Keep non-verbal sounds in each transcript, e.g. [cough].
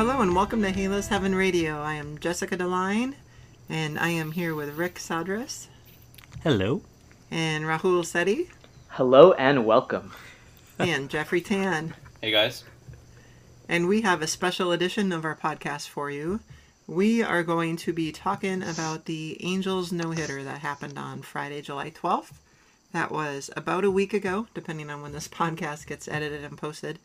Hello and welcome to Halos Heaven Radio. I am Jessica Deline, and I am here with Rick Sadras Hello. and Rahul Sethi Hello and welcome. and Jeffrey Tan. Hey guys. And we have a special edition of our podcast for you. We are going to be talking about the Angels no hitter that happened on Friday, July 12th. That was about a week ago, depending on when this [laughs] podcast gets edited and posted.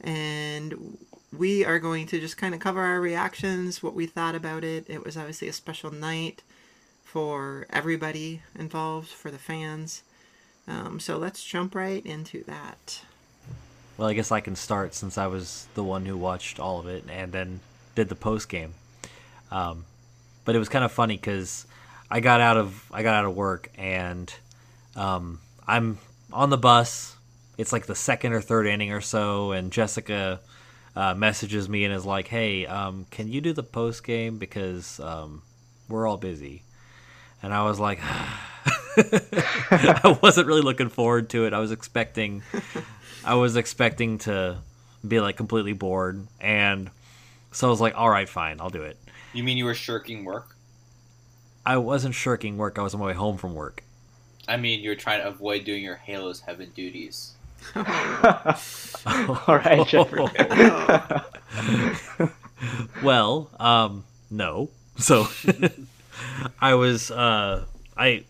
And we are going to just kind of cover our reactions, what we thought about it. It was obviously a special night for everybody involved, for the fans. Um, so let's jump right into that. Well, I guess I can start since I was the one who watched all of it and then did the post game. Um, but it was kind of funny because I got out of I got out of work and um, I'm on the bus. It's like the second or third inning or so, and Jessica uh, messages me and is like, "Hey, um, can you do the post game because um, we're all busy?" And I was like, [sighs] I wasn't really looking forward to it. I was expecting, I was expecting to be like completely bored, and so I was like, "All right, fine, I'll do it." You mean you were shirking work? I wasn't shirking work. I was on my way home from work. I mean you were trying to avoid doing your Halos Heaven duties. [laughs] All right, Jeffrey. [laughs] well, um, no. So [laughs] I was uh I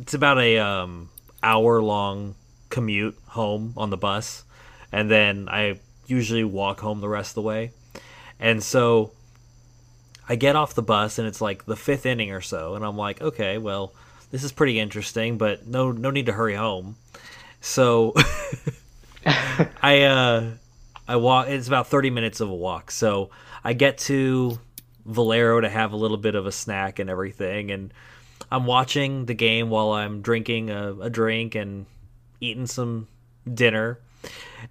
it's about a um hour long commute home on the bus and then I usually walk home the rest of the way. And so I get off the bus and it's like the fifth inning or so and I'm like, okay, well, this is pretty interesting, but no no need to hurry home. So [laughs] I uh I walk it's about 30 minutes of a walk. So I get to Valero to have a little bit of a snack and everything and I'm watching the game while I'm drinking a, a drink and eating some dinner.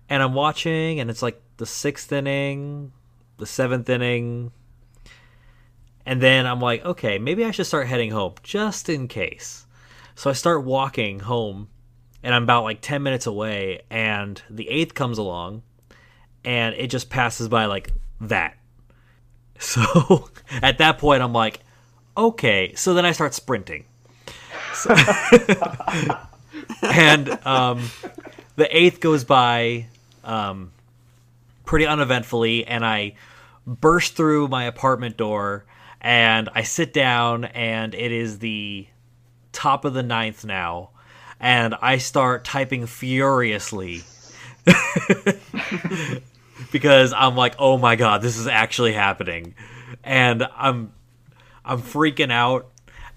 And I'm watching and it's like the 6th inning, the 7th inning, and then I'm like, okay, maybe I should start heading home just in case. So I start walking home and I'm about like 10 minutes away and the 8th comes along and it just passes by like that. [laughs] So at that point I'm like, okay, so then I start sprinting. So- [laughs] and um, the 8th goes by um, pretty uneventfully and I burst through my apartment door and I sit down and it is the top of the ninth now and I start typing furiously [laughs] because I'm like, oh my god, this is actually happening, and I'm I'm freaking out.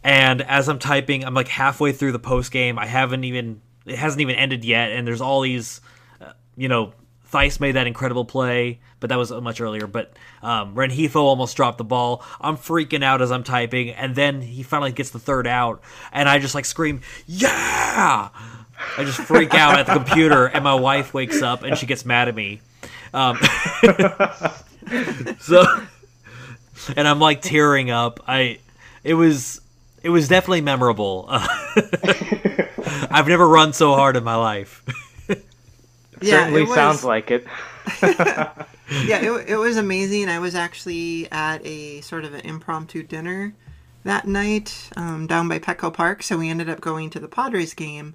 And as I'm typing, I'm like halfway through the post game. I haven't even it hasn't even ended yet, and there's all these, uh, you know, Thice made that incredible play, but that was much earlier. But um, Rengifo almost dropped the ball. I'm freaking out as I'm typing, and then he finally gets the third out, and I just like scream, "Yeah!" I just freak out at the computer, and my wife wakes up and she gets mad at me. Um, [laughs] so, and I'm like tearing up. I, it was, it was definitely memorable. [laughs] I've never run so hard in my life. [laughs] Certainly it was- sounds like it. [laughs] yeah, it, [laughs] it was amazing. I was actually at a sort of an impromptu dinner that night um, down by Petco Park, so we ended up going to the Padres game.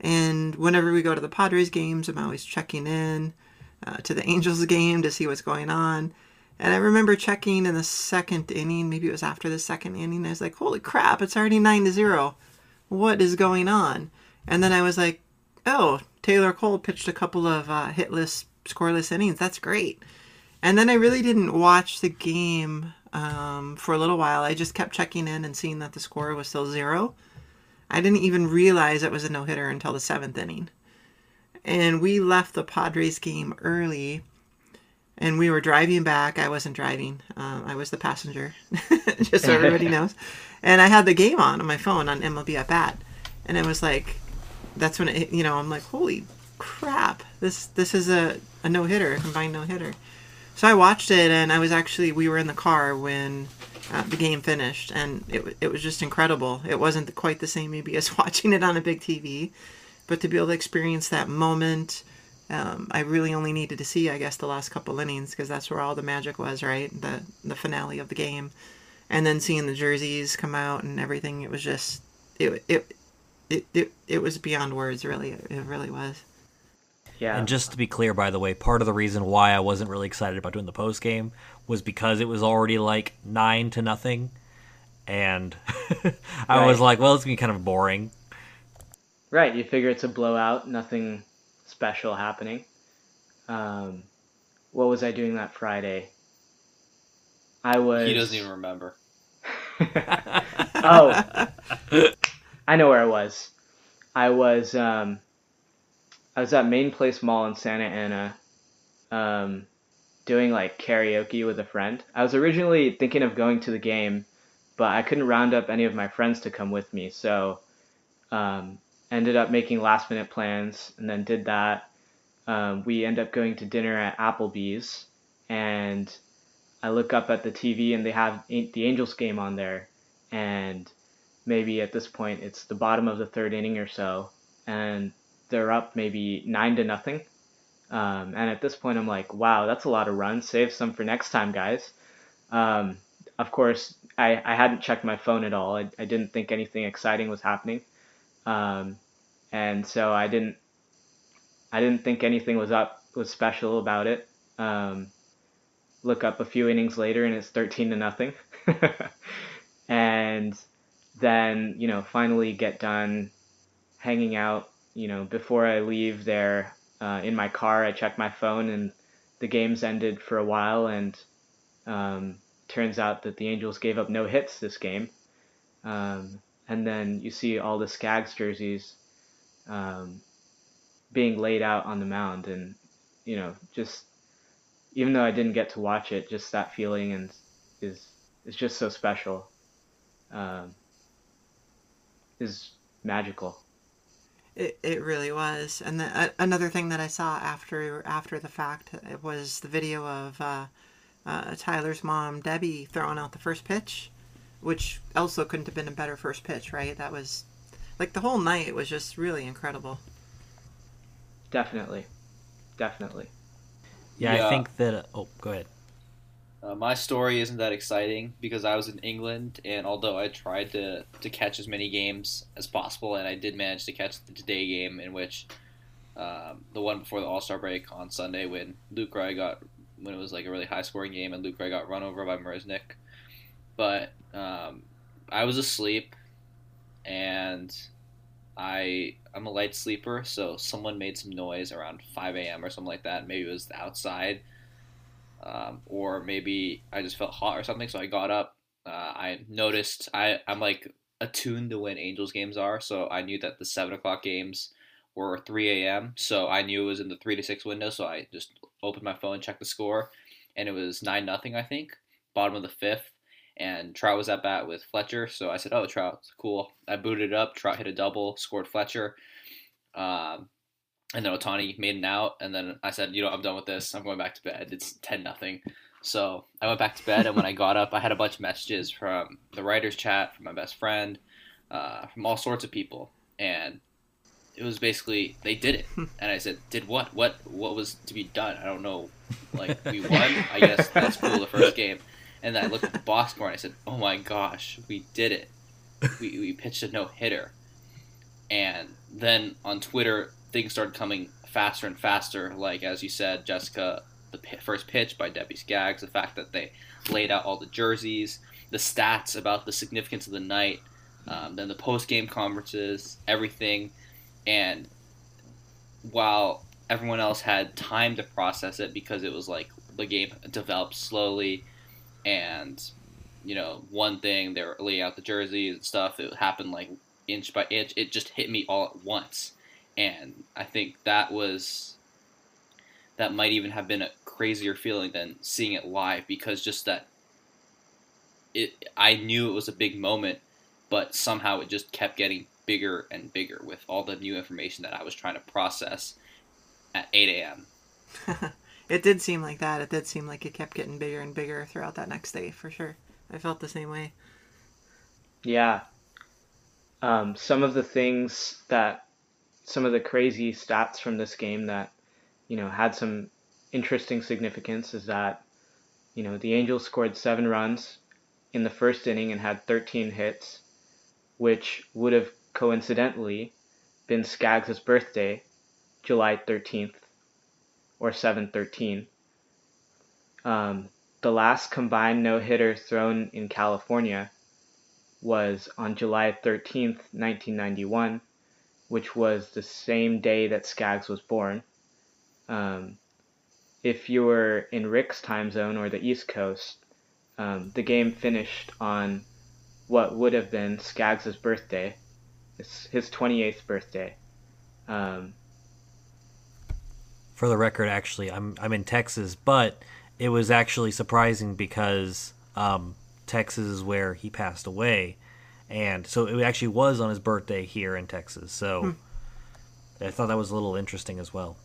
And whenever we go to the Padres games, I'm always checking in uh, to the [laughs] Angels game to see what's going on. And I remember checking in the second inning, maybe it was after the second inning. I was like, "Holy crap! It's already nine to zero. What is going on?" And then I was like, "Oh, Taylor Cole pitched a couple of uh, hitless, scoreless innings. That's great." And then I really didn't watch the game um, for a little while. I just kept checking in and seeing that the score was still zero. I didn't even realize it was a no hitter until the seventh inning. And we left the Padres game early and we were driving back. I wasn't driving, um, I was the passenger, [laughs] just so everybody [laughs] knows. And I had the game on on my phone on MLB at bat. And it was like, that's when it, you know, I'm like, holy crap, this this is a, a no hitter, a combined no hitter. So I watched it, and I was actually we were in the car when uh, the game finished, and it it was just incredible. It wasn't quite the same maybe as [laughs] watching it on a big TV, but to be able to experience that moment Um, I really only needed to see, I guess, the last couple innings because that's where all the magic was, right? The the finale of the game, and then seeing the jerseys come out and everything. It was just it it it it, it was beyond words. Really, it really was. Yeah. And just to be clear, by the way, part of the reason why I wasn't really excited about doing the post game was because it was already like nine to nothing, and [laughs] I was like, well, it's gonna be kind of boring. Right, you figure it's a blowout, nothing special happening. Um, what was I doing that Friday? I was. He doesn't even remember. [laughs] oh, [laughs] I know where I was. I was um, I was at Main Place Mall in Santa Ana, um, doing like karaoke with a friend. I was originally thinking of going to the game, but I couldn't round up any of my friends to come with me, so um, ended up making last minute plans and then did that. Um, we end up going to dinner at Applebee's, and I look up at the TV and they have the Angels game on there, and maybe at this point it's the bottom of the third inning or so, and they're up maybe nine to nothing. Um, and at this point, I'm like, wow, that's a lot of runs. Save some for next time, guys. Um, of course, I, I hadn't checked my phone at all. I, I didn't think anything exciting was happening. Um, and so I didn't I didn't think anything was up was special about it. Um, look up a few innings later and it's 13 to nothing. [laughs] and then, you know, finally get done hanging out, you know, before I leave there uh, in my car, I check my phone and the game's ended for a while and um, turns out that the Angels gave up no hits this game. Um, and then you see all the Skaggs jerseys um, being laid out on the mound and you know just even though I didn't get to watch it just that feeling and is is just so special um, is magical It, it really was. And the, uh, another thing that I saw after after the fact it was the video of uh, uh, Tyler's mom, Debbie, throwing out the first pitch, which also couldn't have been a better first pitch, right? That was like the whole night was just really incredible. definitely definitely Yeah, Yeah. I think that. Oh, go ahead. Uh, my story isn't that exciting because I was in England, and although I tried to, to catch as many games as possible, and I did manage to catch the today game in which um, the one before the All Star break on Sunday when Lucroy got when it was like a really high scoring game and Lucroy got run over by Marisnick, but um, I was asleep, and I I'm a light sleeper, so someone made some noise around 5 a.m. or something like that. Maybe it was outside um, or maybe I just felt hot or something. So I got up. Uh, I noticed I I'm like attuned to when Angels games are, so I knew that the seven o'clock games were 3 a.m. So I knew it was in the three to six window. So I just opened my phone, checked the score, and it was nine nothing. I think bottom of the fifth. And Trout was at bat with Fletcher, so I said, "Oh, Trout, cool." I booted it up. Trout hit a double, scored Fletcher. Um, and then Ohtani made an out, and then I said, you know, I'm done with this. I'm going back to bed. It's ten nothing. So I went back to bed, and when I got up, I had a bunch of messages from the writers' chat, from my best friend, uh, from all sorts of people, and it was basically they did it. [laughs] And I said, did what? What? What was to be done? I don't know. Like we won. I guess that's cool. The first game, and then I looked at the box score and I said, oh my gosh, we did it. We we pitched a no hitter, and then on Twitter things started coming faster and faster. Like as you said, Jessica, the pi first pitch by Debbie Skaggs, the fact that they laid out all the jerseys, the stats about the significance of the night, um, then the post game conferences, everything, and while everyone else had time to process it because it was like the game developed slowly, and you know one thing they were laying out the jerseys and stuff. It happened like inch by inch. It just hit me all at once and I think that was that might even have been a crazier feeling than seeing it live because just that it I knew it was a big moment, but somehow it just kept getting bigger and bigger with all the new information that I was trying to process at 8 a.m. [laughs] It did seem like that. It did seem like it kept getting bigger and bigger throughout that next day, for sure. I felt the same way. Yeah. Um, some of the things that, some of the crazy stats from this game that, you know, had some interesting significance is that, you know, the Angels scored seven runs in the first inning and had 13 hits, which would have coincidentally been Skaggs' birthday, July 13th, or 713. Um, the last combined no hitter thrown in California was on July 13th, 1991, which was the same day that Skaggs was born. Um, if you were in Rick's time zone or the East Coast, um, the game finished on what would have been Skaggs' birthday, his 28th birthday. Um, For the record, actually, I'm I'm in Texas, but it was actually surprising because um, Texas is where he passed away, and so it actually was on his birthday here in Texas. So I thought that was a little interesting as well.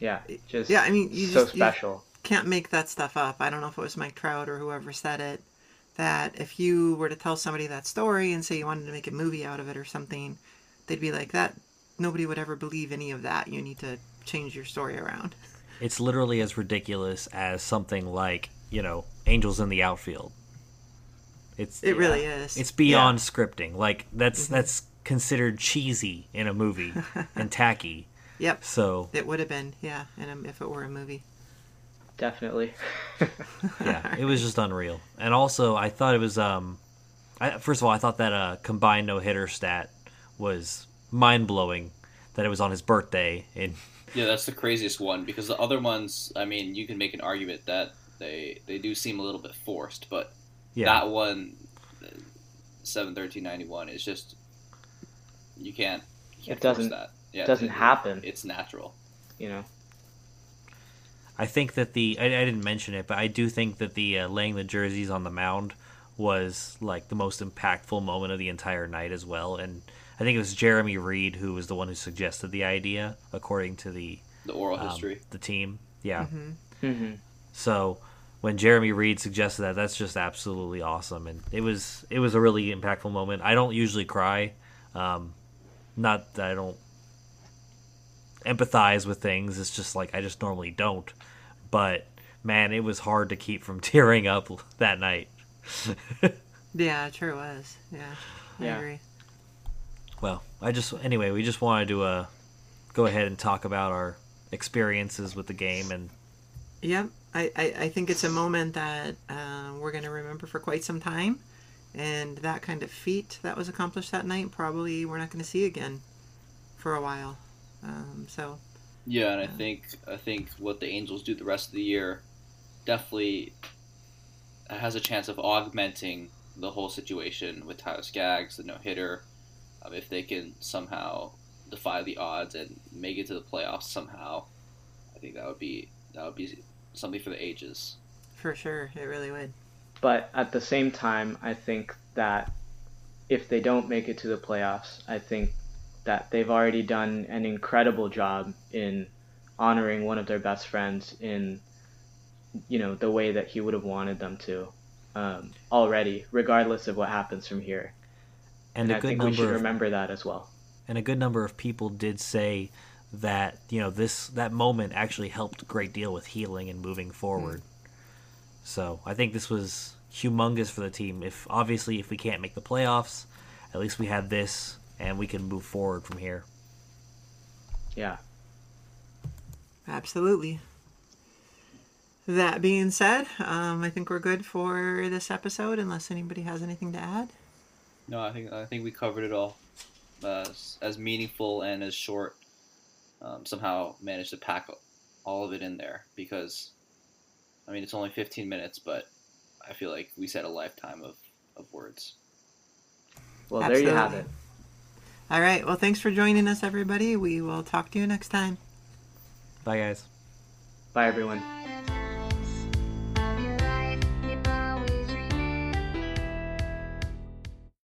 yeah, just Yeah, I mean, you so just you can't make that stuff up. I don't know if it was Mike Trout or whoever said it. That if you were to tell somebody that story and say you wanted to make a movie out of it or something, they'd be like, "That nobody would ever believe any of that. You need to change your story around." It's literally as ridiculous as something like you know Angels in the outfield. It's It really is. It's beyond scripting. Like that's that's considered cheesy in a movie [laughs] and tacky. Yep, So it would have been. Yeah, and if it were a movie. Definitely. [laughs] yeah, it was just unreal. And also, I thought it was um, I, first of all, I thought that uh combined no hitter stat was mind blowing. That it was on his birthday and [laughs] Yeah, that's the craziest one because the other ones, I mean, you can make an argument that they they do seem a little bit forced, but yeah, that one, seven thirteen ninety one, is just you can't. You can't It doesn't- that. Yeah, doesn't it- happen. It's natural. you know. I think that the I, I didn't mention it, but I do think that the uh, laying the jerseys on the mound was like the most impactful moment of the entire night as well. And I think it was Jeremy Reed who was the one who suggested the idea, according to the The oral um, history. the team. Yeah. hmm So when Jeremy Reed suggested that, that's just absolutely awesome, and it was it was a really impactful moment. I don't usually cry, um, not that I don't empathize with things. It's just like I just normally don't. But man, it was hard to keep from [laughs] tearing up that night. [laughs] Yeah, it sure was. Yeah, I Yeah. agree. Well, I just anyway, we just wanted to uh, go ahead and talk about our experiences with the game and Yep, I, I, I think it's a moment that uh, we're going to remember for quite some time. And that kind of feat that was accomplished that night, probably we're not going to see again for a while. Um, so, Yeah, and I think I think what the Angels do the rest of the year definitely has a chance of augmenting the whole situation with Tyler Skaggs, the no hitter. Um, if they can somehow defy the odds and make it to the playoffs somehow, I think that would be that would be something for the ages. for sure, it really would. But at the same time, I think that if they don't make it to the playoffs, I think that they've already done an incredible job in honoring one of their best friends in, you know, the way that he would have wanted them to um, already, regardless of what happens from here. and, And, a I good think we should of remember that as well. and a good number of people did say that you know this that moment actually helped a great deal with healing and moving forward. So I think this was humongous for the team. If obviously if we can't make the playoffs, at least we had this and we can move forward from here. Yeah. Absolutely. That being said, um, I think we're good for this episode, unless anybody has anything to add. No, I think I think we covered it all. Uh, as- as meaningful and as short, um, somehow managed to pack all of it in there because, I mean, it's only 15 minutes, but I feel like we said a lifetime of, of words. Well, there you have it. All right. Well, thanks for joining us, everybody. We will talk to you next time. Bye guys. Bye, everyone.